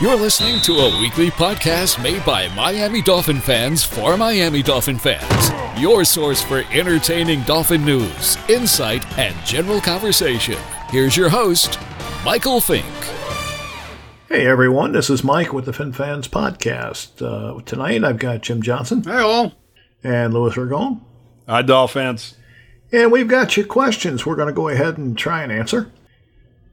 You're listening to a weekly podcast made by Miami Dolphin fans for Miami Dolphin fans. Your source for entertaining Dolphin news, insight, and general conversation. Here's your host, Michael Fink. Hey everyone, this is Mike with the Fin Fans Podcast. Uh, tonight I've got Jim Johnson. Hey all. And Louis Ragon. Hi, Dolphins. And we've got your questions we're going to go ahead and try and answer.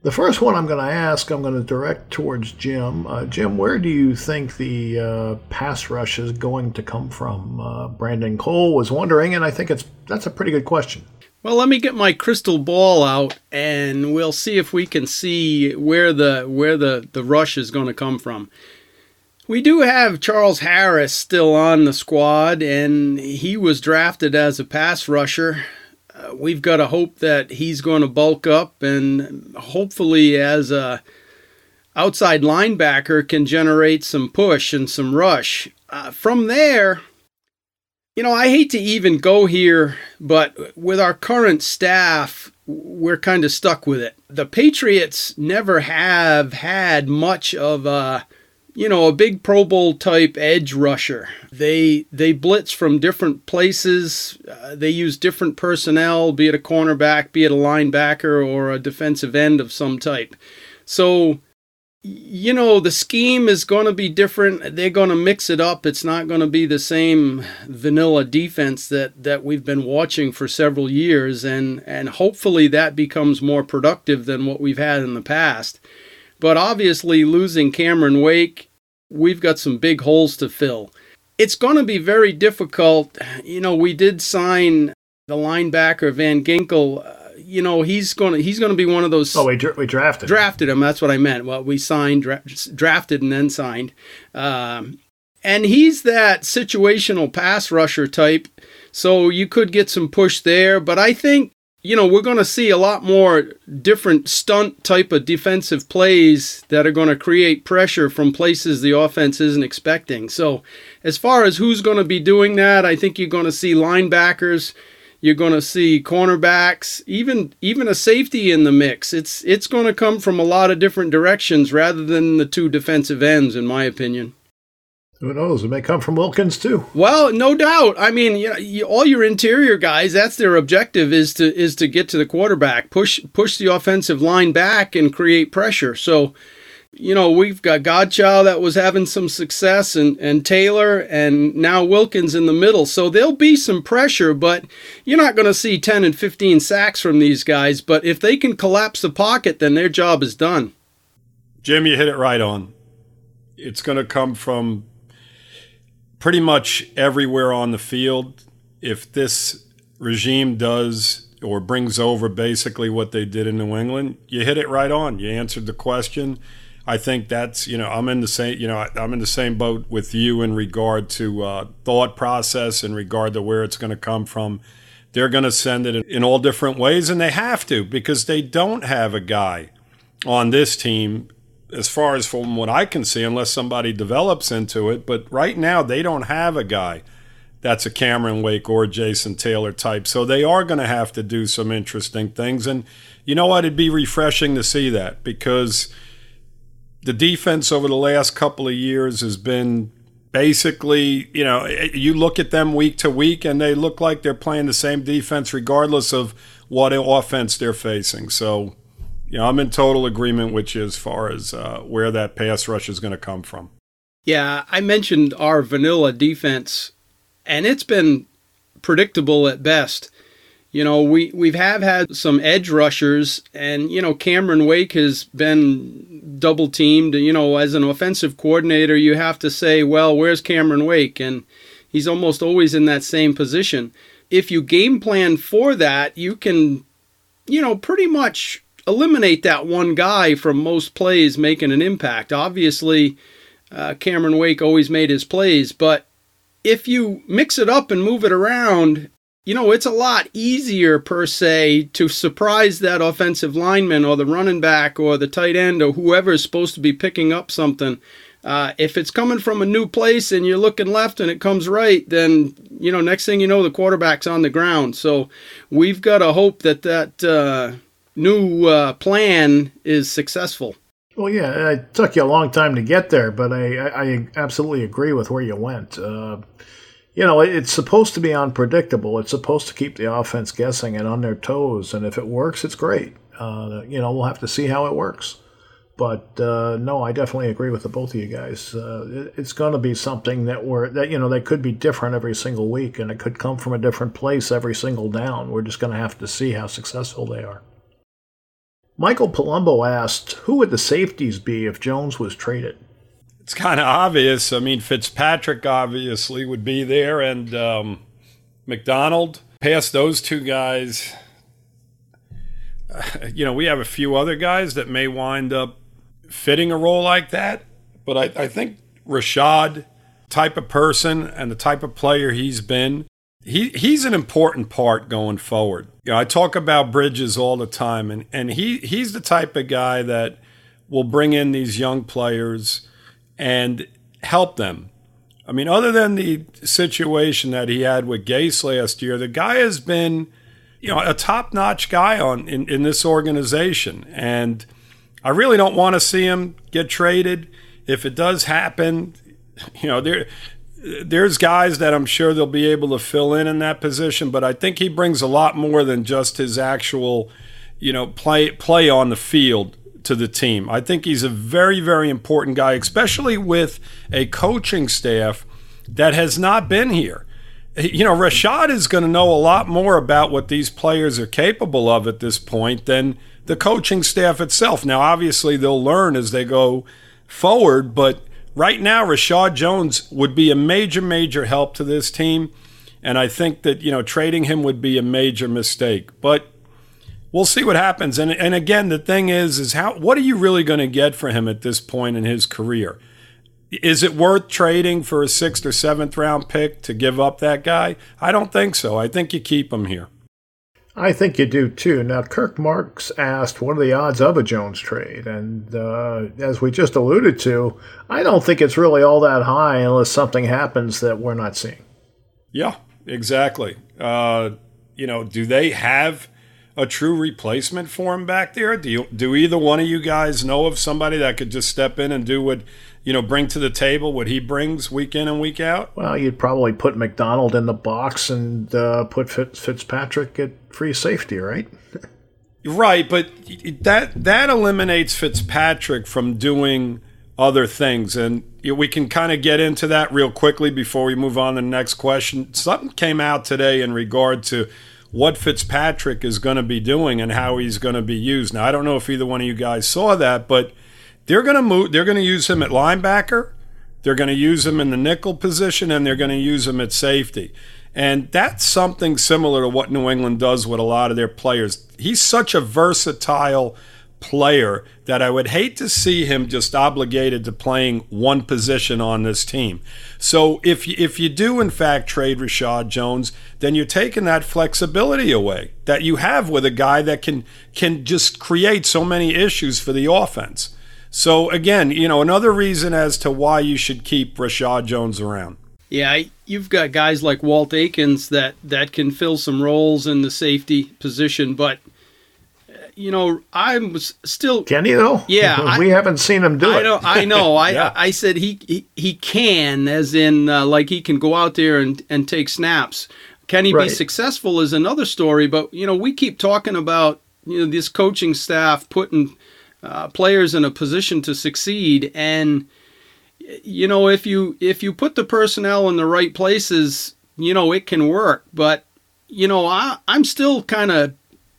The first one I'm going to ask, I'm going to direct towards Jim. Uh, Jim, where do you think the uh, pass rush is going to come from? Uh, Brandon Cole was wondering, and I think it's that's a pretty good question. Well, let me get my crystal ball out, and we'll see if we can see where the where the, the rush is going to come from. We do have Charles Harris still on the squad, and he was drafted as a pass rusher we've got to hope that he's going to bulk up and hopefully as a outside linebacker can generate some push and some rush. Uh, from there, you know, I hate to even go here, but with our current staff, we're kind of stuck with it. The Patriots never have had much of a you know, a big Pro Bowl type edge rusher. They they blitz from different places. Uh, they use different personnel, be it a cornerback, be it a linebacker, or a defensive end of some type. So, you know, the scheme is going to be different. They're going to mix it up. It's not going to be the same vanilla defense that that we've been watching for several years, and and hopefully that becomes more productive than what we've had in the past. But obviously, losing Cameron Wake we've got some big holes to fill. It's going to be very difficult. You know, we did sign the linebacker Van Ginkel. Uh, you know, he's going to he's going to be one of those. Oh, we, dra- we drafted drafted him. That's what I meant. Well, we signed, dra- drafted, and then signed. Um, and he's that situational pass rusher type. So you could get some push there, but I think you know, we're going to see a lot more different stunt type of defensive plays that are going to create pressure from places the offense isn't expecting. So, as far as who's going to be doing that, I think you're going to see linebackers, you're going to see cornerbacks, even even a safety in the mix. It's it's going to come from a lot of different directions rather than the two defensive ends in my opinion. Who knows? It may come from Wilkins too. Well, no doubt. I mean, you know, you, all your interior guys, that's their objective is to is to get to the quarterback, push push the offensive line back, and create pressure. So, you know, we've got Godchaux that was having some success, and and Taylor, and now Wilkins in the middle. So there'll be some pressure, but you're not going to see 10 and 15 sacks from these guys. But if they can collapse the pocket, then their job is done. Jim, you hit it right on. It's going to come from pretty much everywhere on the field. If this regime does or brings over basically what they did in New England, you hit it right on. You answered the question. I think that's you know I'm in the same you know I'm in the same boat with you in regard to uh, thought process in regard to where it's going to come from. They're going to send it in all different ways, and they have to because they don't have a guy on this team as far as from what I can see, unless somebody develops into it. But right now, they don't have a guy that's a Cameron Wake or Jason Taylor type. So they are going to have to do some interesting things. And you know what? It'd be refreshing to see that because the defense over the last couple of years has been basically, you know, eh, eh, you look at them week to week and they look like they're playing the same defense regardless of what offense they're facing. So yeah, I'm in total agreement with you as far as uh, where that pass rush is going to come from. Yeah, I mentioned our vanilla defense, and it's been predictable at best. You know, we we have had some edge rushers, and you know Cameron Wake has been double teamed. You know, as an offensive coordinator, you have to say, well, where's Cameron Wake? And he's almost always in that same position. If you game plan for that, you can, you know, pretty much eliminate that one guy from most plays making an impact. Obviously, uh, Cameron Wake always made his plays, but if you mix it up and move it around, you know, it's a lot easier per se to surprise that offensive lineman or the running back or the tight end or whoever is supposed to be picking up something. Uh, if it's coming from a new place and you're looking left and it comes right, then you know next thing you know the quarterback's on the ground. So we've got to hope that that uh, new uh, plan is successful. Well, yeah, it took you a long time to get there, but I, I absolutely agree with where you went. Uh, you know, it's supposed to be unpredictable. It's supposed to keep the offense guessing and on their toes. And if it works, it's great. Uh, you know, we'll have to see how it works. But uh, no, I definitely agree with the both of you guys. Uh, it, it's going to be something that we're that you know that could be different every single week, and it could come from a different place every single down. We're just going to have to see how successful they are. Michael Palumbo asked, "Who would the safeties be if Jones was traded?" It's kind of obvious. I mean, Fitzpatrick obviously would be there, and um, McDonald. Past those two guys, you know, we have a few other guys that may wind up fitting a role like that. But I, I think Reshad, type of person and the type of player he's been, he, he's an important part going forward. You know, I talk about Bridges all the time, and, and he, he's the type of guy that will bring in these young players and help them. I mean, other than the situation that he had with Gase last year, the guy has been, you know, a top-notch guy on in, in this organization. And I really don't want to see him get traded. If it does happen, you know, there there's guys that I'm sure they'll be able to fill in in that position, but I think he brings a lot more than just his actual, you know, play play on the field to the team. I think he's a very, very important guy, especially with a coaching staff that has not been here. You know, Reshad is going to know a lot more about what these players are capable of at this point than the coaching staff itself. Now, obviously, they'll learn as they go forward, but right now, Reshad Jones would be a major, major help to this team. And I think that, you know, trading him would be a major mistake. But we'll see what happens. And and again, the thing is, is how what are you really going to get for him at this point in his career? Is it worth trading for a sixth or seventh round pick to give up that guy? I don't think so. I think you keep him here. I think you do too. Now, Kirk Marks asked, "What are the odds of a Jones trade?" And uh, as we just alluded to, I don't think it's really all that high unless something happens that we're not seeing. Yeah, exactly. Uh, you know, do they have? A true replacement for him back there? Do you do either one of you guys know of somebody that could just step in and do what you know bring to the table what he brings week in and week out? Well, you'd probably put McDonald in the box and uh, put Fitz, Fitzpatrick at free safety, right? right, but that that eliminates Fitzpatrick from doing other things, and we can kind of get into that real quickly before we move on to the next question. Something came out today in regard to what Fitzpatrick is going to be doing and how he's going to be used. Now, I don't know if either one of you guys saw that, but they're going to move. They're going to use him at linebacker. They're going to use him in the nickel position, and they're going to use him at safety. And that's something similar to what New England does with a lot of their players. He's such a versatile player that I would hate to see him just obligated to playing one position on this team. So if you, if you do in fact trade Reshad Jones, then you're taking that flexibility away that you have with a guy that can can just create so many issues for the offense. So again, you know, another reason as to why you should keep Reshad Jones around. Yeah, you've got guys like Walt Aikens that that can fill some roles in the safety position, but you know, I'm still. Can he though? Yeah, we I, haven't seen him do I it. Know, I know. I yeah. I said he, he he can, as in uh, like he can go out there and and take snaps. Can he right. be successful is another story. But you know, we keep talking about you know this coaching staff putting uh, players in a position to succeed, and you know if you if you put the personnel in the right places, you know it can work. But you know, I I'm still kind of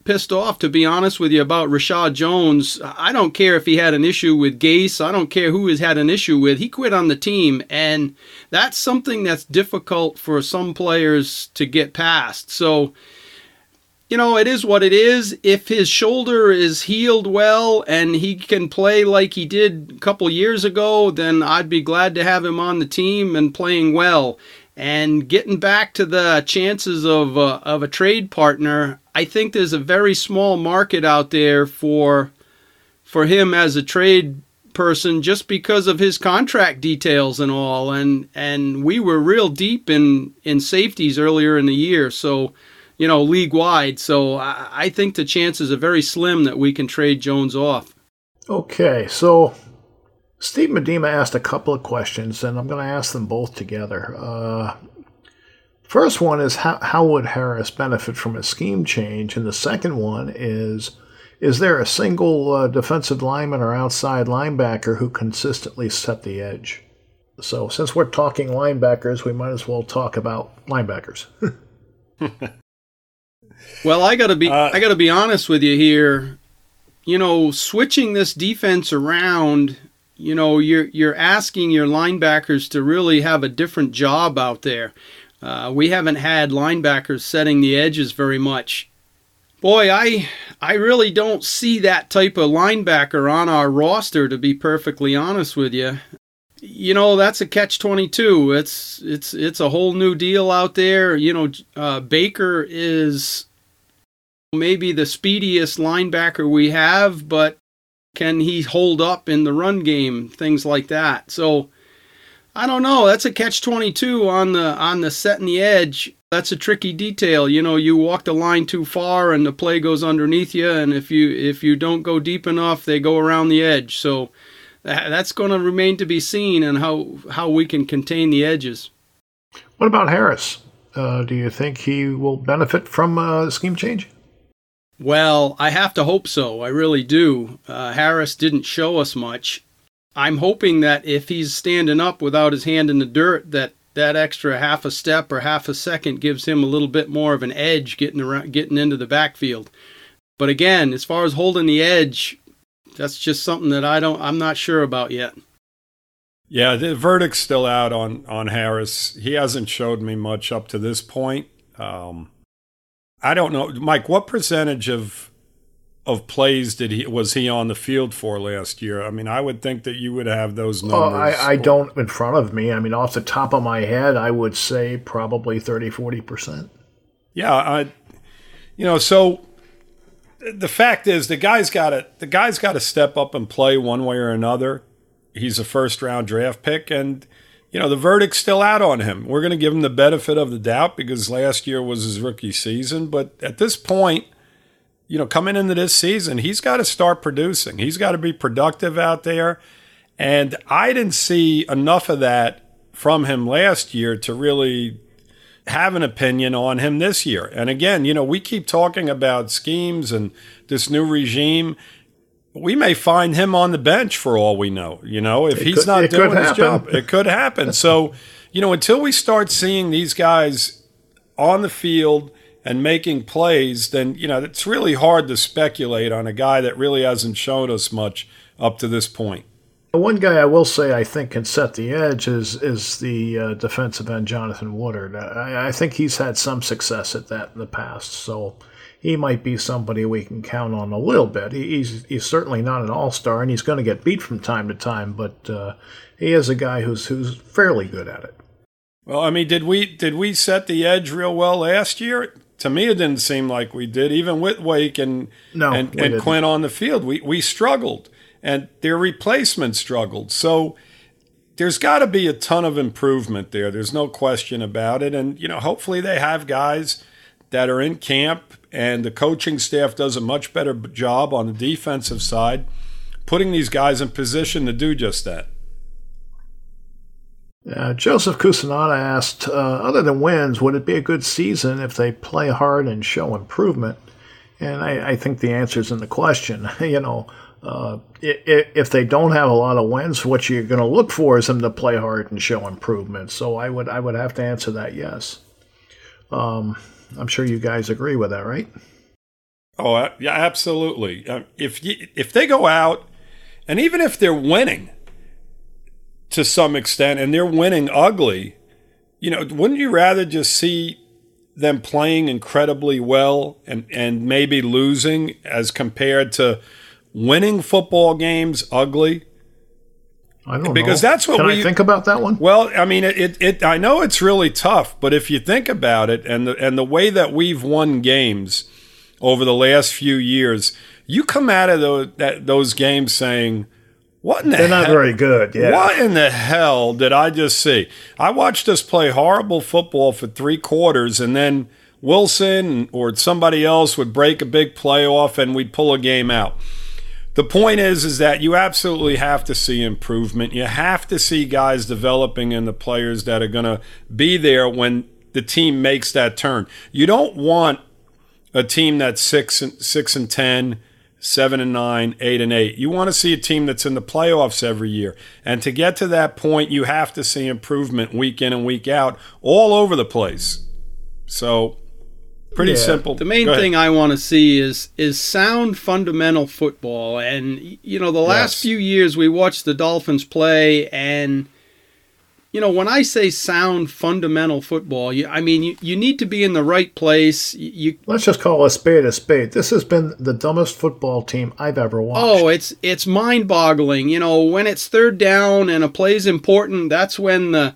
pissed off, to be honest with you, about Reshad Jones. I don't care if he had an issue with Gase. I don't care who he's had an issue with. He quit on the team, and that's something that's difficult for some players to get past. So, you know, it is what it is. If his shoulder is healed well and he can play like he did a couple years ago, then I'd be glad to have him on the team and playing well. And getting back to the chances of uh, of a trade partner, I think there's a very small market out there for for him as a trade person just because of his contract details and all. And and we were real deep in in safeties earlier in the year. So you know league wide. So I, I think the chances are very slim that we can trade Jones off. Okay, so Steve Medema asked a couple of questions, and I'm going to ask them both together. Uh, first one is how, how would Harris benefit from a scheme change? And the second one is is there a single uh, defensive lineman or outside linebacker who consistently set the edge? So, since we're talking linebackers, we might as well talk about linebackers. well, I got to be uh, I got to be honest with you here. You know, switching this defense around, you know, you're you're asking your linebackers to really have a different job out there. Uh, we haven't had linebackers setting the edges very much. Boy, I I really don't see that type of linebacker on our roster to be perfectly honest with you you know that's a catch 22 it's it's it's a whole new deal out there. You know uh, baker is maybe the speediest linebacker we have but can he hold up in the run game? Things like that. So i don't know that's a catch 22 on the on the setting the edge that's a tricky detail you know you walk the line too far and the play goes underneath you and if you if you don't go deep enough they go around the edge so that's going to remain to be seen and how how we can contain the edges. What about Harris? Uh, do you think he will benefit from a scheme change? Well, I have to hope so. I really do. Uh, Harris didn't show us much. I'm hoping that if he's standing up without his hand in the dirt, that that extra half a step or half a second gives him a little bit more of an edge getting around, getting into the backfield. But again, as far as holding the edge, that's just something that I don't I'm not sure about yet. Yeah, the verdict's still out on on Harris. He hasn't showed me much up to this point. Um, I don't know, Mike. What percentage of of plays did he was he on the field for last year? I mean, I would think that you would have those numbers. I, I don't in front of me. I mean, off the top of my head, I would say probably 30, 40 percent. Yeah, I, you know, so the fact is the guy's got to the guy's got to step up and play one way or another. He's a first round draft pick and you know the verdict's still out on him. We're going to give him the benefit of the doubt because last year was his rookie season, but at this point, you know, coming into this season, he's got to start producing. He's got to be productive out there. And I didn't see enough of that from him last year to really have an opinion on him this year. And again, you know, we keep talking about schemes and this new regime. We may find him on the bench for all we know. You know, if it he's could, not doing his job, it could happen. so, you know, until we start seeing these guys on the field and making plays, then, you know, it's really hard to speculate on a guy that really hasn't shown us much up to this point. One guy I will say I think can set the edge is is the uh, defensive end Jonathan Woodard. I, I, think he's had some success at that in the past, so he might be somebody we can count on a little bit. He, he's he's certainly not an all star, and he's going to get beat from time to time, but uh, he is a guy who's who's fairly good at it. Well, I mean, did we did we set the edge real well last year? To me, it didn't seem like we did, even with Wake and no, and, and Quinn on the field. We we struggled and their replacement struggled. So there's got to be a ton of improvement there. There's no question about it. And, you know, hopefully they have guys that are in camp and the coaching staff does a much better job on the defensive side, putting these guys in position to do just that. Uh, Joseph Cusinata asked, uh, other than wins, would it be a good season if they play hard and show improvement? And I, I think the answer is in the question. you know, uh, if they don't have a lot of wins, what you're going to look for is them to play hard and show improvement. So I would I would have to answer that yes. Um, I'm sure you guys agree with that, right? Oh yeah, absolutely. Uh, if you, if they go out, and even if they're winning to some extent, and they're winning ugly, you know, wouldn't you rather just see them playing incredibly well and and maybe losing as compared to winning football games ugly? I don't because know. that's what Can we I think about that one. Well, I mean, it, it. I know it's really tough, but if you think about it, and the and the way that we've won games over the last few years, you come out of those that, those games saying, "What in the They're hell? not very good." Yeah. What in the hell did I just see? I watched us play horrible football for three quarters, and then Wilson or somebody else would break a big play off, and we'd pull a game out the point is is that you absolutely have to see improvement. You have to see guys developing and the players that are going to be there when the team makes that turn. You don't want a team that's 6 and 6 and 10, 7 and 9, 8 and 8. You want to see a team that's in the playoffs every year. And to get to that point, you have to see improvement week in and week out all over the place. So pretty Yeah. simple. The main thing I want to see is is sound fundamental football. And you know, the last Yes. few years we watched the Dolphins play and you know, when I say sound fundamental football, you, I mean you, you need to be in the right place. You, Let's just call a spade a spade. This has been the dumbest football team I've ever watched. Oh, it's it's mind-boggling. You know, when it's third down and a play's important, that's when the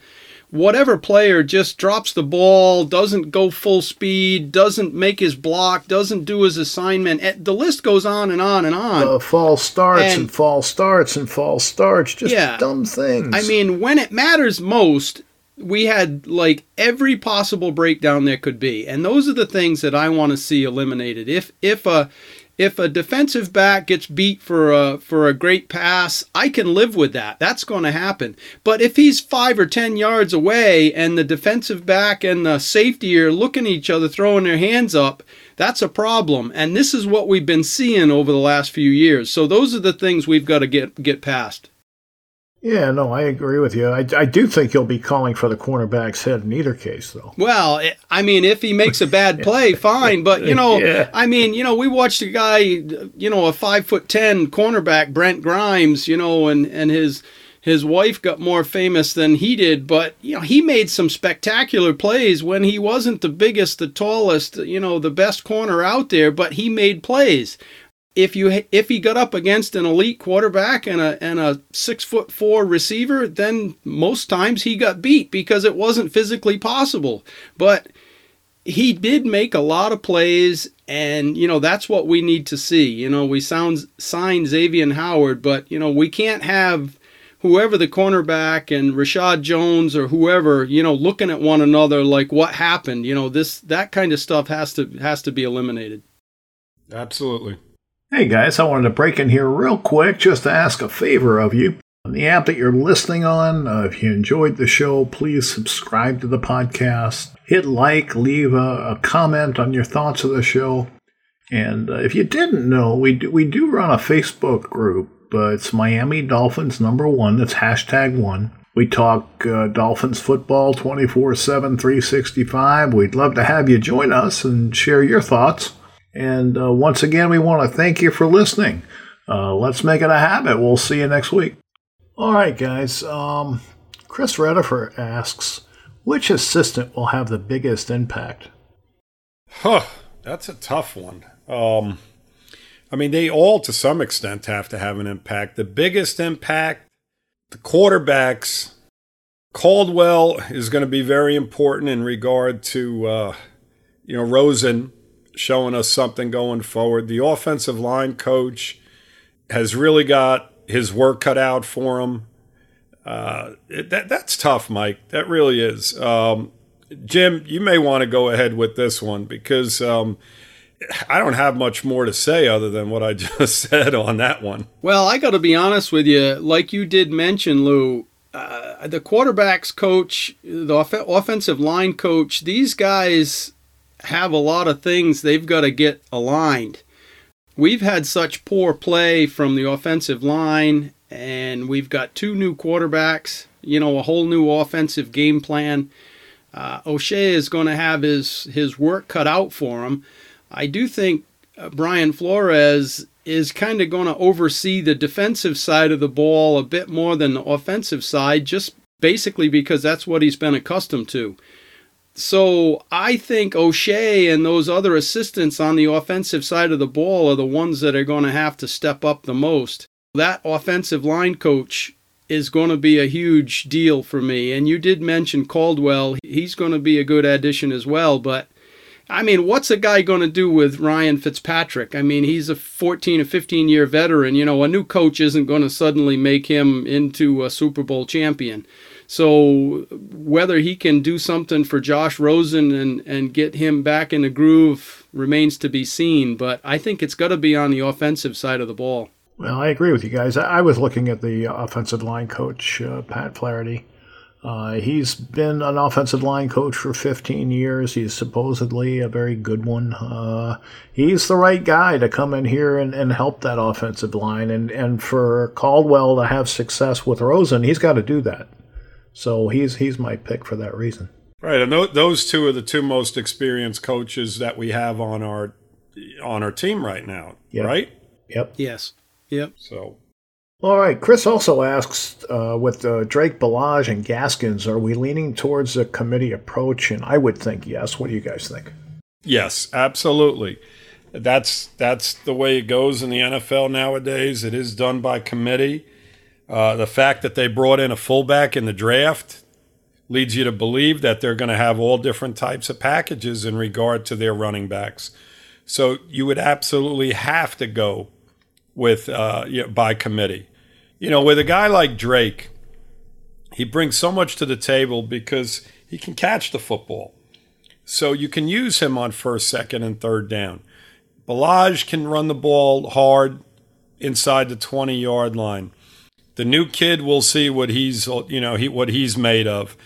whatever player just drops the ball, doesn't go full speed, doesn't make his block, doesn't do his assignment. The list goes on and on and on. uh, false starts and, And- false starts and false starts. Just Yeah. dumb things. I mean, when it matters most, we had like every possible breakdown there could be, and those are the things that I want to see eliminated. If if a if a defensive back gets beat for a for a great pass, I can live with that. That's going to happen. But if he's five or ten yards away and the defensive back and the safety are looking at each other, throwing their hands up, that's a problem. And this is what we've been seeing over the last few years. So those are the things we've got to get get past. Yeah, no, I agree with you. I, I do think he'll be calling for the cornerback's head in either case, though. Well, I- I mean, if he makes a bad play, fine. But you know, Yeah. I mean, you know, we watched a guy, you know, a five foot ten cornerback, Brent Grimes, you know, and and his his wife got more famous than he did. But you know, he made some spectacular plays when he wasn't the biggest, the tallest, you know, the best corner out there. But he made plays. If you if he got up against an elite quarterback and a and a six foot four receiver, then most times he got beat because it wasn't physically possible. But he did make a lot of plays, and you know that's what we need to see. You know, we sound sign Xavier Howard, but you know we can't have whoever the cornerback and Reshad Jones or whoever you know looking at one another like what happened. You know this that kind of stuff has to has to be eliminated. Absolutely. Hey guys, I wanted to break in here real quick just to ask a favor of you. On the app that you're listening on, uh, if you enjoyed the show, please subscribe to the podcast. Hit like, leave a, a comment on your thoughts of the show. And uh, if you didn't know, we do, we do run a Facebook group. Uh, it's Miami Dolphins number one. That's hashtag one. We talk uh, Dolphins football 24 7, 365. We'd love to have you join us and share your thoughts. And uh, once again, we want to thank you for listening. Uh, let's make it a habit. We'll see you next week. All right, guys. Um, Chris Redifer asks, which assistant will have the biggest impact? Huh, that's a tough one. Um, I mean, they all to some extent have to have an impact. The biggest impact, the quarterbacks. Caldwell is going to be very important in regard to, uh, you know, Rosen showing us something going forward. The offensive line coach has really got his work cut out for him. Uh, that that's tough, Mike. That really is. Um, Jim, you may want to go ahead with this one because um, I don't have much more to say other than what I just said on that one. Well, I got to be honest with you. Like you did mention, Lou, uh, the quarterbacks coach, the off- offensive line coach, these guys have a lot of things they've got to get aligned. We've had such poor play from the offensive line, and we've got two new quarterbacks, you know, a whole new offensive game plan. Uh, O'Shea is going to have his, his work cut out for him. I do think uh, Brian Flores is kind of going to oversee the defensive side of the ball a bit more than the offensive side, just basically because that's what he's been accustomed to. So I think O'Shea and those other assistants on the offensive side of the ball are the ones that are going to have to step up the most. That offensive line coach is going to be a huge deal for me. And you did mention Caldwell. He's going to be a good addition as well, but I mean, what's a guy going to do with Ryan Fitzpatrick? I mean, he's a 14 or 15 year veteran. You know, a new coach isn't going to suddenly make him into a Super Bowl champion. So whether he can do something for Josh Rosen and, and get him back in the groove remains to be seen. But I think it's got to be on the offensive side of the ball. Well, I agree with you guys. I was looking at the offensive line coach, uh, Pat Flaherty. Uh, he's been an offensive line coach for 15 years. He's supposedly a very good one. Uh, he's the right guy to come in here and, and help that offensive line. And, and for Caldwell to have success with Rosen, he's got to do that. So he's he's my pick for that reason. Right, and th- those two are the two most experienced coaches that we have on our on our team right now. Yep. Right? Yep. Yes. Yep. So All right. Chris also asks, uh, with uh, Drake, Ballage, and Gaskins, are we leaning towards a committee approach? And I would think yes. What do you guys think? Yes, absolutely. That's that's the way it goes in the NFL nowadays. It is done by committee. Uh, the fact that they brought in a fullback in the draft leads you to believe that they're going to have all different types of packages in regard to their running backs. So you would absolutely have to go with uh, by committee. You know, with a guy like Drake, he brings so much to the table because he can catch the football. So you can use him on first, second, and third down. Ballage can run the ball hard inside the 20 yard line. The new kid will see what he's you know he, what he's made of.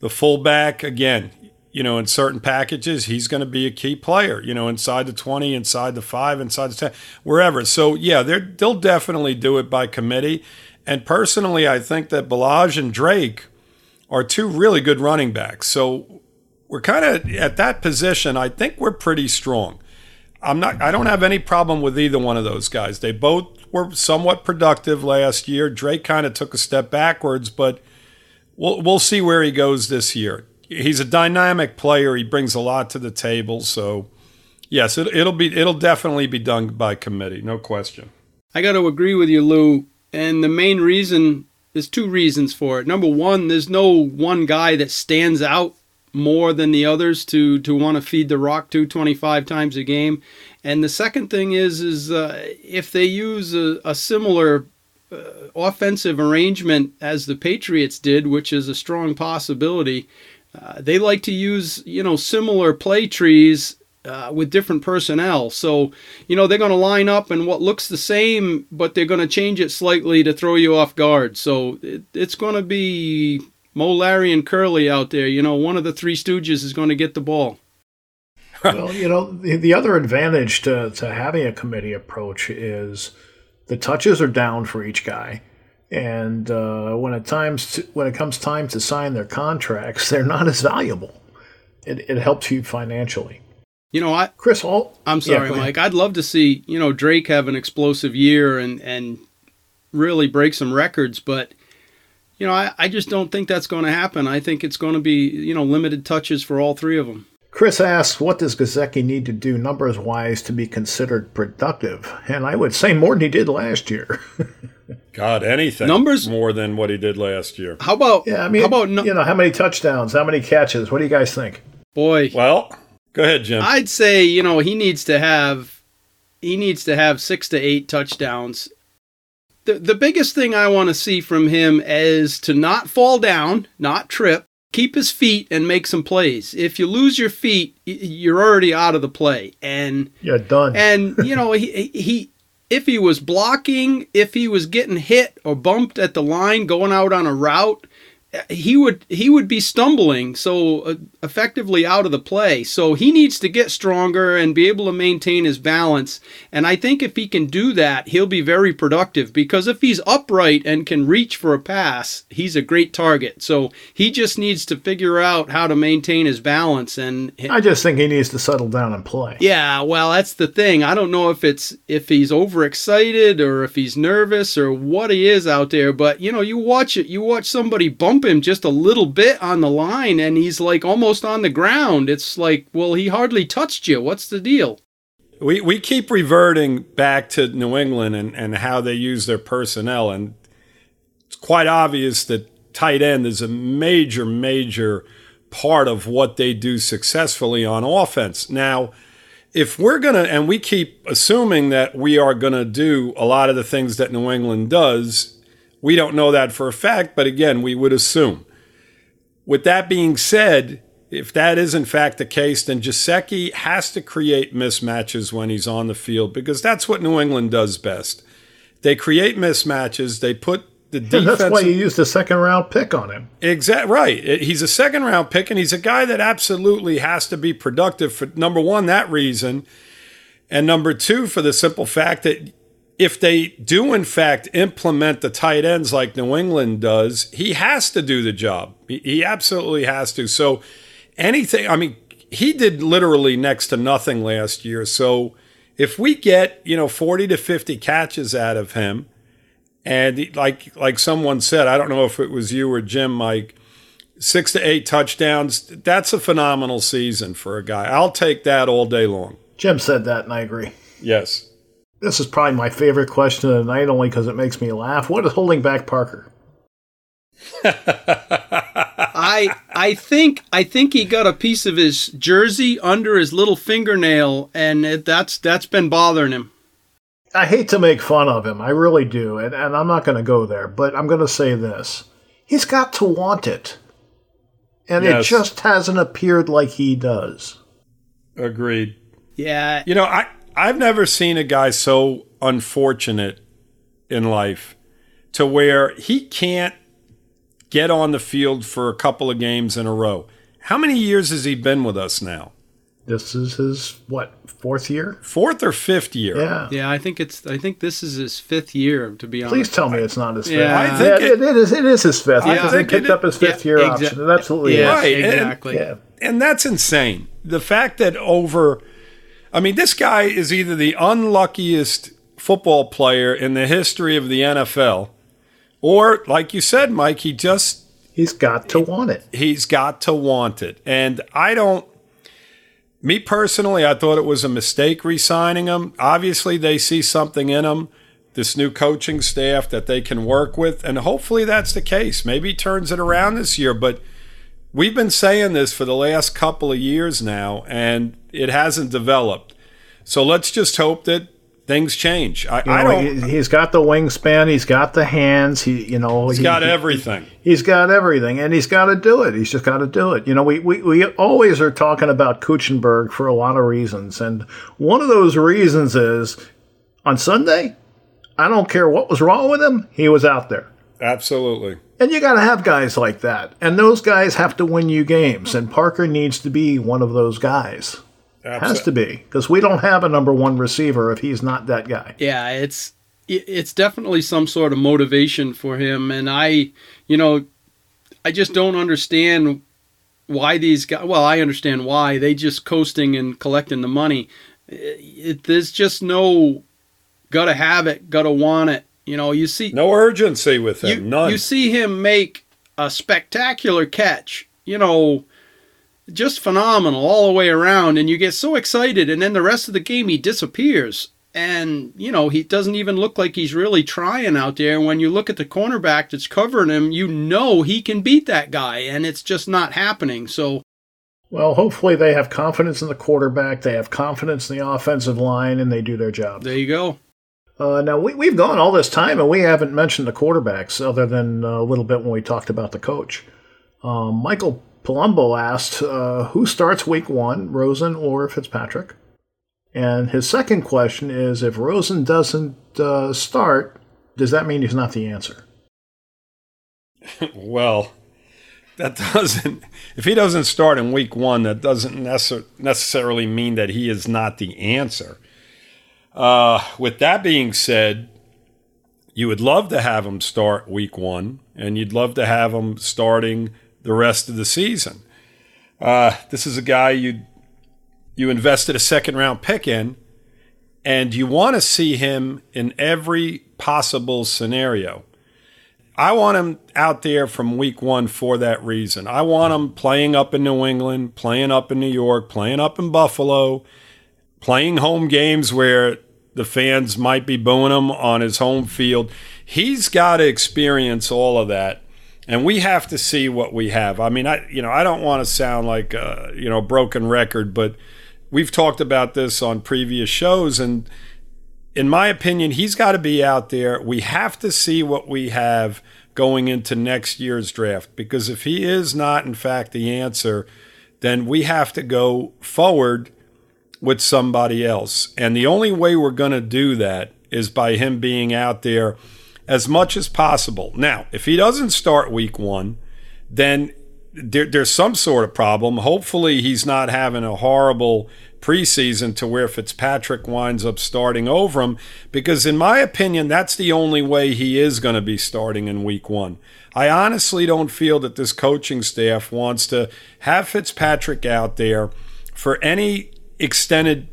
The fullback again, you know, in certain packages, he's going to be a key player. You know, inside the 20, inside the five, inside the 10, wherever. So yeah, they they'll definitely do it by committee. And personally, I think that Ballage and Drake are two really good running backs. So we're kind of at that position. I think we're pretty strong. I'm not. I don't have any problem with either one of those guys. They both were somewhat productive last year. Drake kind of took a step backwards, but we'll we'll see where he goes this year. He's a dynamic player. He brings a lot to the table. So yes, it, it'll be it'll definitely be done by committee, no question. I got to agree with you, Lou. And the main reason there's two reasons for it. Number one, there's no one guy that stands out more than the others to to want to feed the rock to 25 times a game. And the second thing is is uh, if they use a, a similar uh, offensive arrangement as the Patriots did, which is a strong possibility, uh, they like to use you know similar play trees uh, with different personnel. So, you know, they're going to line up and what looks the same, but they're going to change it slightly to throw you off guard. So it, it's going to be Moe, Larry, and Curly out there. You know, one of the three Stooges is going to get the ball. well, you know, the, the other advantage to, to having a committee approach is the touches are down for each guy. And uh, when it times to, when it comes time to sign their contracts, they're not as valuable. It, it helps you financially. You know, I Chris, Holt. I'm sorry, yeah, Mike. I'd love to see you know Drake have an explosive year and and really break some records, but you know, I, I just don't think that's going to happen. I think it's going to be you know limited touches for all three of them. Chris asks, what does Gesicki need to do numbers wise to be considered productive? And I would say more than he did last year. God, anything Numbers- more than what he did last year. How about yeah, I mean, how about no- you know, how many touchdowns, how many catches? What do you guys think? boy? Well, go ahead, Jim. I'd say you know he needs to have he needs to have six to eight touchdowns. The the biggest thing I want to see from him is to not fall down, not trip, keep his feet and make some plays. If you lose your feet, you're already out of the play. And Yeah, done. and you know he he if he was blocking, if he was getting hit or bumped at the line going out on a route, he would he would be stumbling so uh, effectively out of the play. So he needs to get stronger and be able to maintain his balance. And I think if he can do that, he'll be very productive because if he's upright and can reach for a pass, he's a great target. So he just needs to figure out how to maintain his balance and I just think he needs to settle down and play. yeah, well, that's the thing. I don't know if it's if he's overexcited or if he's nervous or what he is out there, but you know, you watch it, you watch somebody bump him just a little bit on the line and he's like almost on the ground. It's like, well, he hardly touched you. What's the deal? We we keep reverting back to New England and, and how they use their personnel, and it's quite obvious that tight end is a major, major part of what they do successfully on offense. Now, if we're gonna and we keep assuming that we are gonna do a lot of the things that New England does, we don't know that for a fact, but again, we would assume. With that being said, if that is in fact the case, then Gesicki has to create mismatches when he's on the field because that's what New England does best. They create mismatches. They put the defense. That's why you used a second round pick on him. Exactly right. He's a second round pick, and he's a guy that absolutely has to be productive for number one that reason, and number two for the simple fact that if they do in fact implement the tight ends like New England does, he has to do the job. He, he absolutely has to. So anything, I mean, he did literally next to nothing last year. So if we get you know 40 to 50 catches out of him and like like someone said, I don't know if it was you or Jim, Mike, six to eight touchdowns. That's a phenomenal season for a guy. I'll take that all day long. Jim said that, and I agree. Yes. This is probably my favorite question of the night, only because it makes me laugh. What is holding back Parker? I I think I think he got a piece of his jersey under his little fingernail, and it, that's that's been bothering him. I hate to make fun of him, I really do, and, and I'm not going to go there, but I'm going to say this. He's got to want it. And yes. it just hasn't appeared like he does. Agreed. Yeah. You know, I, I've never seen a guy so unfortunate in life to where he can't get on the field for a couple of games in a row. How many years has he been with us now? This is his what fourth year? Fourth or fifth year? Yeah, yeah. I think it's. I think this is his fifth year. To be honest, please tell me it's not his fifth. Yeah, I think yeah, it, it is. It is his fifth. Yeah, he picked it, up his fifth yeah, year exa- option. It absolutely yeah, right. Exactly. And, and that's insane. The fact that over, I mean, this guy is either the unluckiest football player in the history of the NFL, or like you said, Mike, he just he's got to want it. He's got to want it, and I don't me personally, I thought it was a mistake re signing him. Obviously, they see something in him, this new coaching staff that they can work with, and hopefully that's the case. Maybe he turns it around this year, but we've been saying this for the last couple of years now, and it hasn't developed. So let's just hope that things change. I, you know, I don't. He, has got the wingspan. He's got the hands. He, you know, he's he, got everything. He, has got everything, and he's got to do it. He's just got to do it. You know, we, we we always are talking about Kuechenberg for a lot of reasons, and one of those reasons is on Sunday. I don't care what was wrong with him. He was out there. Absolutely. And you got to have guys like that. And those guys have to win you games. And Parker needs to be one of those guys. Absolutely. Has to be because we don't have a number one receiver if he's not that guy. Yeah, it's it's definitely some sort of motivation for him, and I, you know, I just don't understand why these guys. Well, I understand why they just coasting and collecting the money. It, it, there's just no gotta have it, gotta want it. You know, you see no urgency with him. You, None. You see him make a spectacular catch. You know, just phenomenal all the way around and you get so excited and then the rest of the game he disappears and you know he doesn't even look like he's really trying out there and when you look at the cornerback that's covering him you know he can beat that guy and it's just not happening so well hopefully they have confidence in the quarterback they have confidence in the offensive line and they do their job there you go uh, now we, we've gone all this time and we haven't mentioned the quarterbacks other than a little bit when we talked about the coach um, michael Palumbo asked uh, who starts week one, Rosen or Fitzpatrick? And his second question is if Rosen doesn't uh, start, does that mean he's not the answer? well, that doesn't, if he doesn't start in week one, that doesn't necessarily mean that he is not the answer. Uh, with that being said, you would love to have him start week one, and you'd love to have him starting the rest of the season. Uh, this is a guy you you invested a second round pick in, and you want to see him in every possible scenario. I want him out there from week one for that reason. I want him playing up in New England, playing up in New York, playing up in Buffalo, playing home games where the fans might be booing him on his home field. He's got to experience all of that and we have to see what we have. I mean, I you know I don't want to sound like a, you know broken record, but we've talked about this on previous shows, and in my opinion, he's got to be out there. We have to see what we have going into next year's draft because if he is not in fact the answer, then we have to go forward with somebody else. And the only way we're going to do that is by him being out there as much as possible. Now, if he doesn't start week one, then there, there's some sort of problem. Hopefully, he's not having a horrible preseason to where Fitzpatrick winds up starting over him, because in my opinion, that's the only way he is going to be starting in week one. I honestly don't feel that this coaching staff wants to have Fitzpatrick out there for any extended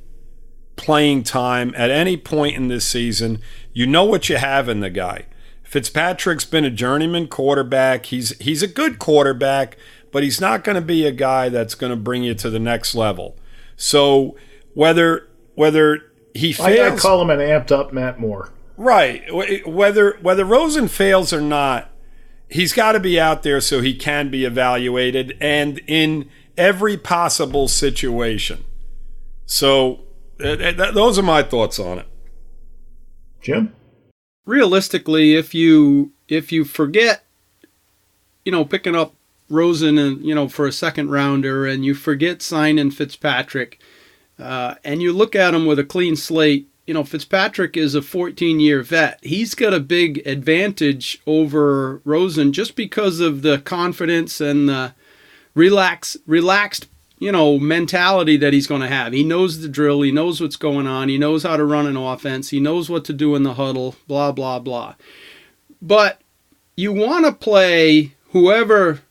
playing time at any point in this season. You know what you have in the guy. Fitzpatrick's been a journeyman quarterback. He's he's a good quarterback, but he's not going to be a guy that's going to bring you to the next level. So whether whether he fails, I, call him an amped up Matt Moore. Right. Whether whether Rosen fails or not, he's got to be out there so he can be evaluated and in every possible situation. So th- th- those are my thoughts on it. Jim, realistically, if you if you forget, you know, picking up Rosen and you know for a second rounder, and you forget signing Fitzpatrick, uh, and you look at him with a clean slate, you know, Fitzpatrick is a 14 year vet. He's got a big advantage over Rosen just because of the confidence and the relax, relaxed, you know, mentality that he's going to have. He knows the drill. He knows what's going on. He knows how to run an offense. He knows what to do in the huddle, blah, blah, blah. But you want to play whoever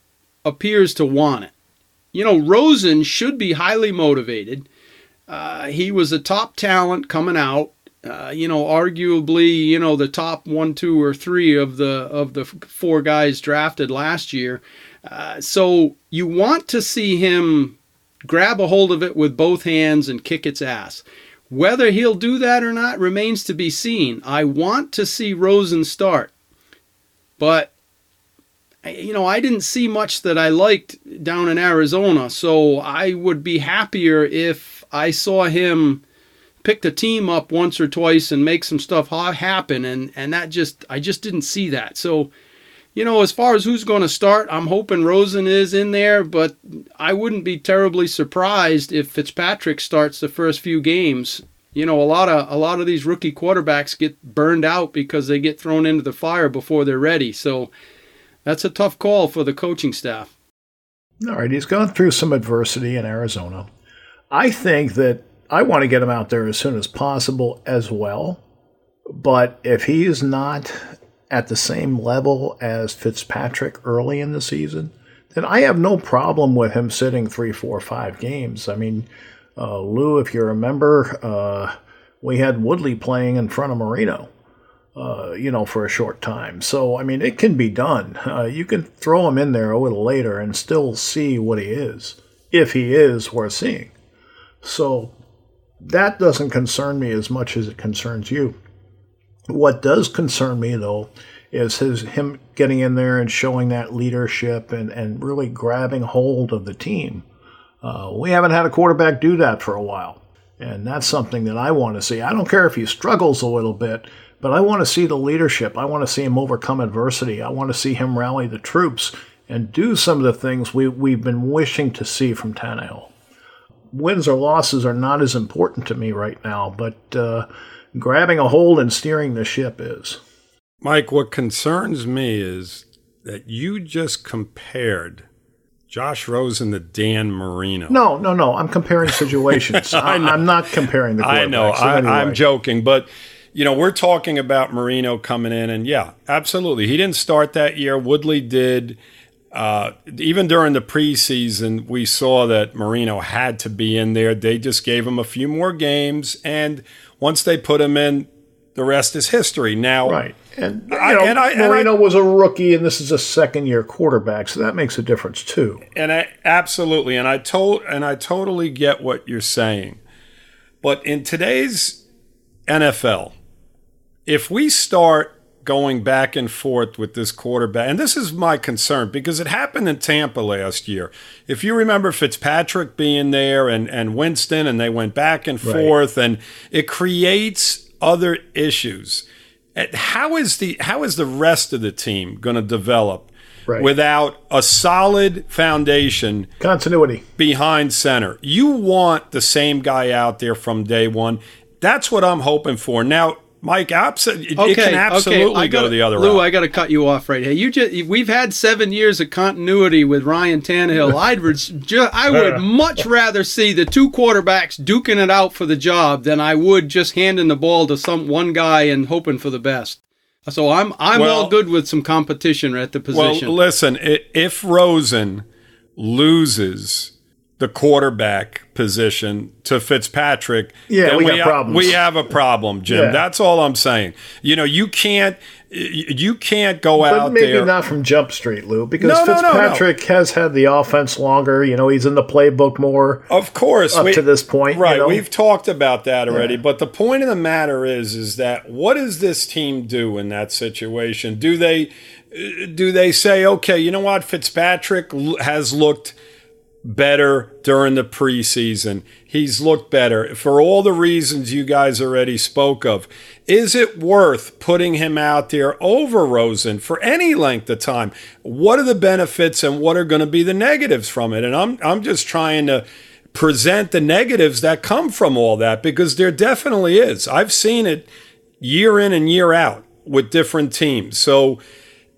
appears to want it. You know, Rosen should be highly motivated. Uh, he was a top talent coming out. Uh, you know, arguably, you know, the top one, two, or three of the of the four guys drafted last year. Uh, so you want to see him grab a hold of it with both hands and kick its ass. Whether he'll do that or not remains to be seen. I want to see Rosen start, but you know, I didn't see much that I liked down in Arizona, so I would be happier if I saw him pick the team up once or twice and make some stuff happen and and that just I just didn't see that. So, you know, as far as who's going to start, I'm hoping Rosen is in there, but I wouldn't be terribly surprised if Fitzpatrick starts the first few games. You know, a lot of a lot of these rookie quarterbacks get burned out because they get thrown into the fire before they're ready. So, that's a tough call for the coaching staff. All right, he's gone through some adversity in Arizona. I think that I want to get him out there as soon as possible as well. But if he is not at the same level as Fitzpatrick early in the season, then I have no problem with him sitting three, four, five games. I mean, uh, Lou, if you remember, uh, we had Woodley playing in front of Marino uh, you know, for a short time. So, I mean, it can be done. Uh, you can throw him in there a little later and still see what he is, if he is worth seeing. So, that doesn't concern me as much as it concerns you. What does concern me, though, is his him getting in there and showing that leadership and, and really grabbing hold of the team. Uh, we haven't had a quarterback do that for a while. And that's something that I want to see. I don't care if he struggles a little bit but I want to see the leadership. I want to see him overcome adversity. I want to see him rally the troops and do some of the things we, we've been wishing to see from Tannehill. Wins or losses are not as important to me right now, but uh, grabbing a hold and steering the ship is. Mike, what concerns me is that you just compared Josh Rosen to Dan Marino. No, no, no. I'm comparing situations. I am not comparing the. I know. I, anyway. I'm joking, but you know, we're talking about Marino coming in, and yeah, absolutely. He didn't start that year. Woodley did. Uh, even during the preseason, we saw that Marino had to be in there. They just gave him a few more games, and once they put him in, the rest is history. Now, right, and, I, know, and I, Marino I, was a rookie, and this is a second-year quarterback, so that makes a difference too. And I absolutely, and I told, and I totally get what you're saying, but in today's NFL, if we start going back and forth with this quarterback, and this is my concern because it happened in Tampa last year. If you remember Fitzpatrick being there and, and Winston, and they went back and forth, and it creates other issues. How is the how is the rest of the team going to develop right. without a solid foundation continuity behind center? You want the same guy out there from day one. That's what I'm hoping for. Now, Mike, absolutely, it can absolutely okay. go gotta, the other Lou, route. I got to cut you off right here. You just we've had seven years of continuity with Ryan Tannehill. I'd ju- I would much rather see the two quarterbacks duking it out for the job than I would just handing the ball to some one guy and hoping for the best. So I'm I'm Well- all good with some competition at the position. Well, listen, if Rosen loses the quarterback position to Fitzpatrick, Yeah, we got ha- problems. we have a problem, Jim. Yeah. That's all I'm saying. You know, you can't you can't go But out maybe there. not from Jump Street, Lou, because No, no, no, no. Fitzpatrick has had the offense longer. You know, he's in the playbook more. Of course, up to this point, you right? know? We've talked about that already. But the point of the matter is, is that what does this team do in that situation? Do they do they say, okay, you know what, Fitzpatrick has looked better during the preseason. He's looked better for all the reasons you guys already spoke of. Is it worth putting him out there over Rosen for any length of time? What are the benefits and what are going to be the negatives from it? And I'm I'm just trying to present the negatives that come from all that because there definitely is. I've seen it year in and year out with different teams. So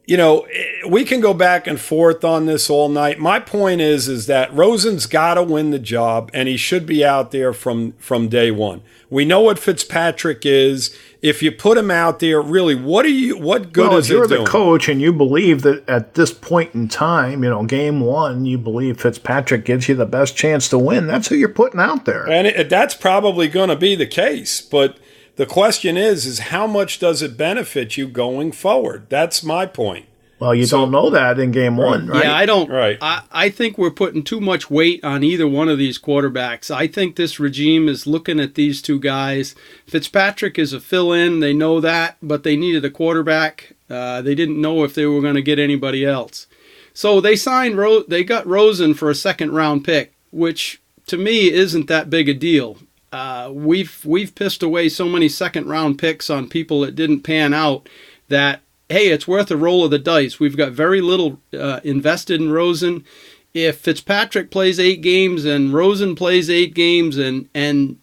you know, eh, we can go back and forth on this all night. My point is, is that Rosen's got to win the job, and he should be out there from from day one. We know what Fitzpatrick is. If you put him out there, really, what are you? What good well, is if you're it the doing? coach and you believe that at this point in time, you know, game one, you believe Fitzpatrick gives you the best chance to win. That's who you're putting out there. And it, that's probably going to be the case. But the question is, is how much does it benefit you going forward? That's my point. Well, you don't know that in game one, right? Yeah, I don't. Right. I, I think we're putting too much weight on either one of these quarterbacks. I think this regime is looking at these two guys. Fitzpatrick is a fill in. They know that, but they needed a quarterback. Uh, they didn't know if they were going to get anybody else. So they signed, Ro- they got Rosen for a second round pick, which to me isn't that big a deal. Uh, we've we've pissed away so many second round picks on people that didn't pan out that hey, it's worth a roll of the dice. We've got very little uh, invested in Rosen. If Fitzpatrick plays eight games and Rosen plays eight games, and and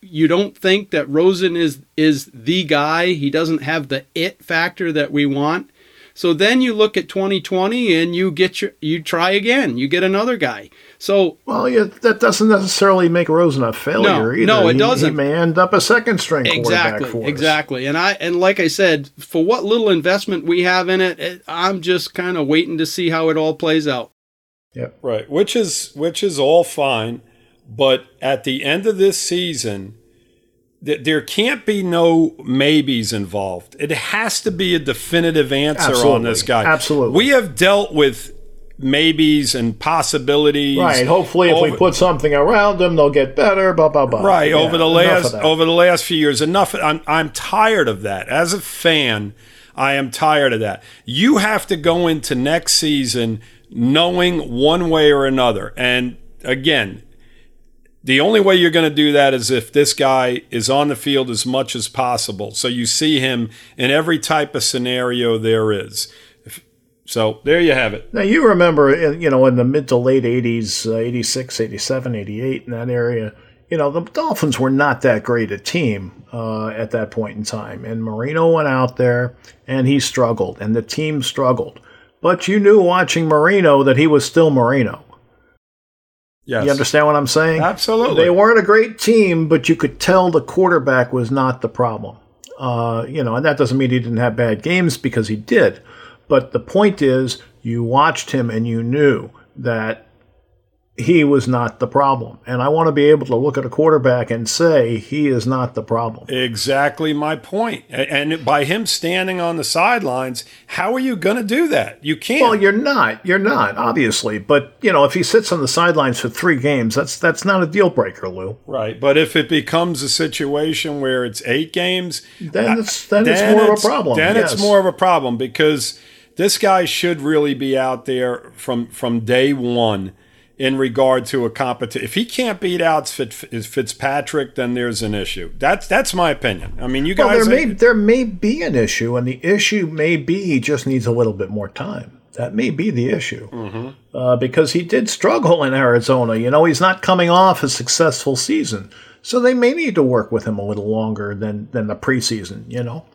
you don't think that Rosen is is the guy, he doesn't have the it factor that we want. So then you look at 2020 and you get your you try again. You get another guy. So Well, yeah, that doesn't necessarily make Rosen a failure No, either. no, it He- doesn't. He may end up a second string quarterback exactly for us. exactly and i and like i said for what little investment we have in it, it i'm just kind of waiting to see how it all plays out Yep. Right, which is which is all fine, but at the end of this season, th- there can't be no maybes involved. It has to be a definitive answer on this guy. Absolutely. we have dealt with maybes and possibilities. Right. Hopefully, if we put something around them, they'll get better. Blah blah blah. right Yeah, over the last over the last few years enough I'm I'm tired of that as a fan I am tired of that you have to go into next season knowing one way or another and again the only way you're going to do that is if this guy is on the field as much as possible so you see him in every type of scenario there is so there you have it Now you remember, you know, in the mid to late '80s, uh, '86, '87, '88, in that area, you know, the Dolphins were not that great a team uh, at that point in time, and Marino went out there and he struggled, and the team struggled. But you knew watching Marino that he was still Marino. Yes You understand what I'm saying? absolutely They weren't a great team, but you could tell the quarterback was not the problem. Uh, you know, and that doesn't mean he didn't have bad games because he did. But the point is, you watched him and you knew that he was not the problem. And I want to be able to look at a quarterback and say he is not the problem. Exactly my point. And by him standing on the sidelines, how are you going to do that? You can't. Well, you're not. You're not, obviously. But you know, if he sits on the sidelines for three games, that's that's not a deal breaker, Lou. right. But if it becomes a situation where it's eight games, Then it's then, it's more of a problem. Then yes. it's more of a problem because this guy should really be out there from from day one in regard to a competition. If he can't beat out Fitz, Fitzpatrick, then there's an issue. That's that's my opinion. I mean, you Well, guys. there may there may be an issue, and the issue may be he just needs a little bit more time. That may be the issue. Uh, because he did struggle in Arizona. You know, he's not coming off a successful season. So they may need to work with him a little longer than, than the preseason, you know?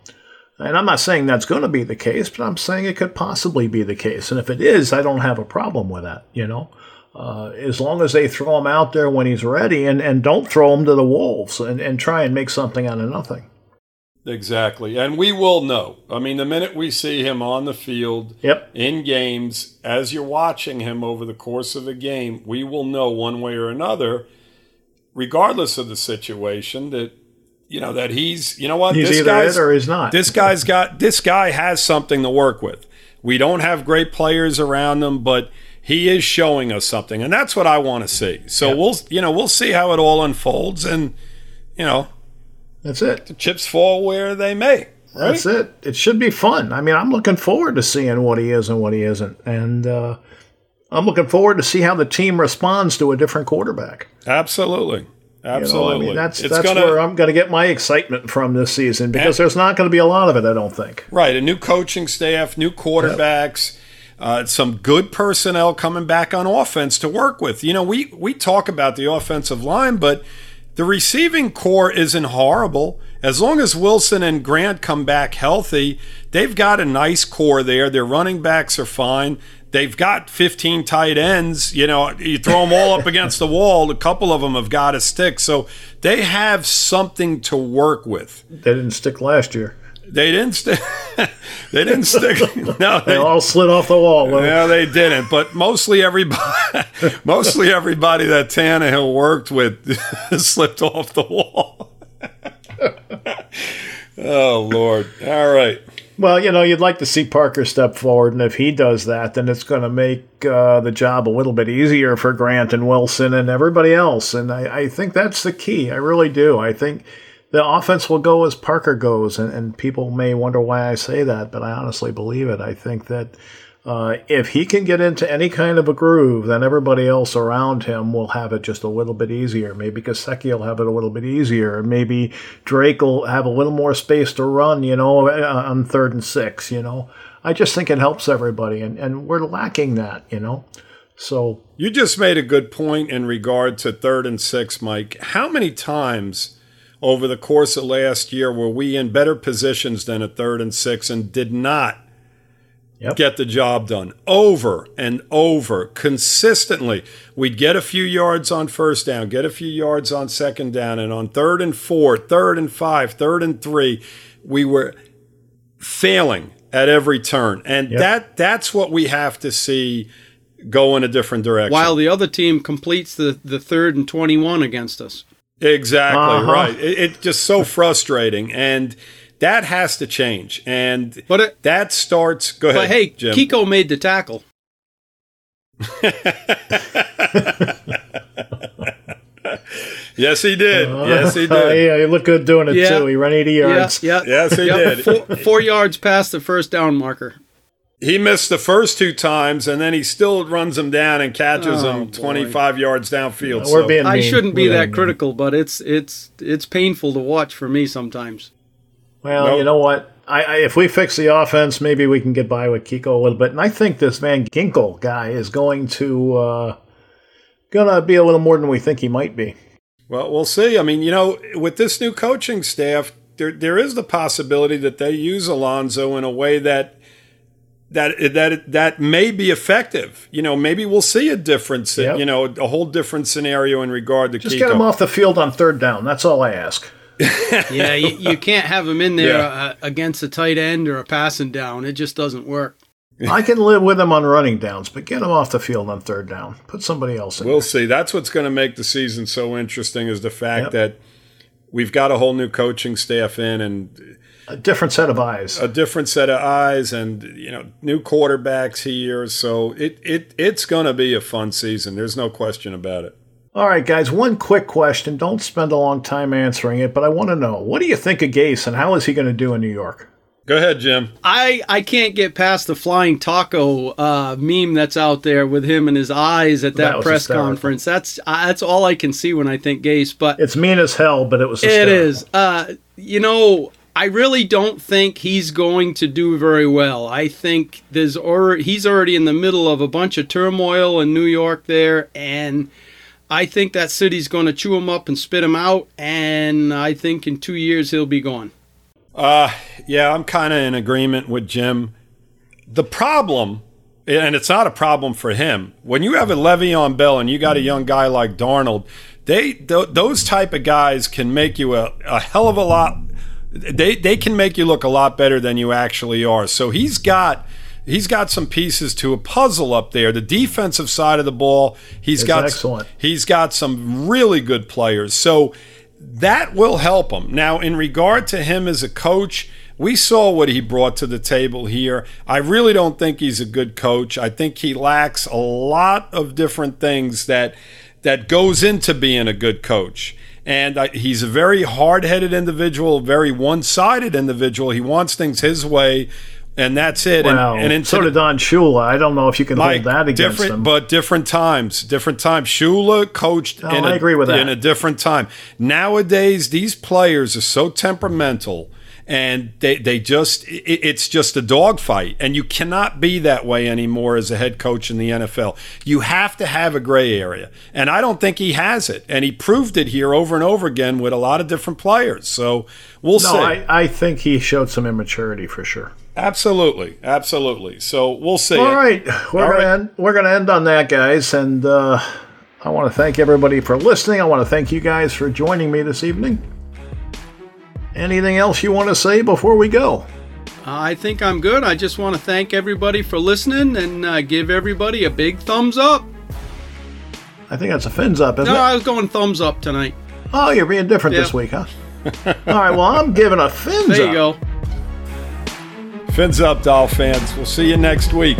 And I'm not saying that's going to be the case, but I'm saying it could possibly be the case. And if it is, I don't have a problem with that, you know? Uh, as long as they throw him out there when he's ready and, and don't throw him to the wolves and, and try and make something out of nothing. Exactly. And we will know. I mean, the minute we see him on the field Yep. in games, as you're watching him over the course of a game, we will know one way or another, regardless of the situation, that you know that he's you know what He's this either guy's it or he's not. this guy's got this guy has something to work with. We don't have great players around him, but he is showing us something, and that's what I want to see. So Yeah. we'll you know we'll see how it all unfolds, and you know That's it. the chips fall where they may. Right? That's it. It should be fun. I mean, I'm looking forward to seeing what he is and what he isn't. And uh, I'm looking forward to see how the team responds to a different quarterback. Absolutely. You know, Absolutely. I mean, that's it's that's gonna, where I'm going to get my excitement from this season because there's not going to be a lot of it, I don't think. right. A new coaching staff, new quarterbacks, uh, some good personnel coming back on offense to work with. You know, we we talk about the offensive line, but the receiving core isn't horrible. As long as Wilson and Grant come back healthy, they've got a nice core there. Their running backs are fine. They've got 15 tight ends. You know, you throw them all up against the wall, a couple of them have got to stick. So they have something to work with. They didn't stick last year. They didn't stick. they didn't stick. No, They they, all slid off the wall. Lou. no, they didn't. But mostly everybody, mostly everybody that Tannehill worked with slipped off the wall. oh Lord! All right. Well, you know, you'd like to see Parker step forward, and if he does that, then it's going to make uh, the job a little bit easier for Grant and Wilson and everybody else. And I, I think that's the key. I really do. I think the offense will go as Parker goes, and, and people may wonder why I say that, but I honestly believe it. I think that uh, if he can get into any kind of a groove, then everybody else around him will have it just a little bit easier. Maybe Gesicki will have it a little bit easier. Maybe Drake will have a little more space to run, you know, uh, on third and six, you know. I just think it helps everybody, and, and we're lacking that, you know. So, You just made a good point in regard to third and six, Mike. How many times over the course of last year were we in better positions than a third and six and did not Yep. get the job done over and over consistently? We'd get a few yards on first down, get a few yards on second down, and on third and four, third and five, third and three, we were failing at every turn. And Yep. that that's what we have to see go in a different direction. While the other team completes the, the third and 21 against us. Exactly Uh-huh. right. It, it's just so frustrating, and that has to change. And But it, that starts. Go ahead, but hey, Jim. Kiko made the tackle. yes, he did. yes, he uh, did. yeah, he looked good doing it Yeah. too. He ran 80 Yeah, yards. yeah. Yes, he yeah. did. Four, four yards past the first down marker. He missed the first two times, and then he still runs him down and catches Oh, him boy. 25 yards downfield. We're so- being I shouldn't be We're that being mean. critical, but it's it's it's painful to watch for me sometimes. Well, Nope. you know what? I, I, if we fix the offense, maybe we can get by with Kiko a little bit. And I think this Van Ginkel guy is going to uh, gonna be a little more than we think he might be. Well, we'll see. I mean, you know, with this new coaching staff, there there is the possibility that they use Alonso in a way that that that that may be effective. You know, maybe we'll see a difference. Yep. You know, a whole different scenario in regard to Just Kiko. get him off the field on third down. That's all I ask. Yeah, you, you can't have him in there Yeah. uh, against a tight end or a passing down. It just doesn't work. I can live with him on running downs, but get him off the field on third down. Put somebody else in. We'll see. That's what's going to make the season so interesting is the fact Yep. that we've got a whole new coaching staff in and a different set of eyes. a different set of eyes and you know new quarterbacks here. So it it it's going to be a fun season. There's no question about it. All right, guys, one quick question. Don't spend a long time answering it, but I want to know what do you think of Gase and how is he going to do in New York? Go ahead, Jim. I I can't get past the flying taco uh, meme that's out there with him and his eyes at That that, press hysterical. conference. That's uh, that's all I can see when I think Gase. But It's mean as hell, but it was it hysterical. is. Uh, you know, I really don't think he's going to do very well. I think there's he's already in the middle of a bunch of turmoil in New York there, and I think that city's going to chew him up and spit him out, and I think in two years he'll be gone. Uh, yeah, I'm kind of in agreement with Jim. The problem, and it's not a problem for him, when you have a Le'Veon Bell and you got a young guy like Darnold, they th- those type of guys can make you a, a hell of a lot. They they can make you look a lot better than you actually are. So he's got he's got some pieces to a puzzle up there. The defensive side of the ball, he's It's got excellent. he's got some really good players. So that will help him. Now, in regard to him as a coach, we saw what he brought to the table here. I really don't think he's a good coach. I think he lacks a lot of different things that that goes into being a good coach. And I, he's a very hard-headed individual, very one-sided individual. He wants things his way, and that's it. And, and into so did Don Shula. I don't know if you can Mike, hold that against him. but different times, different times. Shula coached No, in, I a, agree with that. in a different time. Nowadays, these players are so temperamental, and they they just it, it's just a dogfight, and you cannot be that way anymore as a head coach in the NFL. You have to have a gray area, and I don't think he has it, and he proved it here over and over again with a lot of different players. So we'll no, see. I, I think he showed some immaturity for sure. absolutely, absolutely. So we'll see. All right, we're All gonna right. end. We're gonna end on that, guys, and uh, I want to thank everybody for listening. I want to thank you guys for joining me this evening. Anything else you want to say before we go? I think I'm good. I just want to thank everybody for listening and uh, give everybody a big thumbs up. I think that's a fins up, isn't No, it? No, I was going thumbs up tonight. Oh, you're being different this week, huh? All right, well, I'm giving a fins up. There up. you go. Fins up, doll fans. We'll see you next week.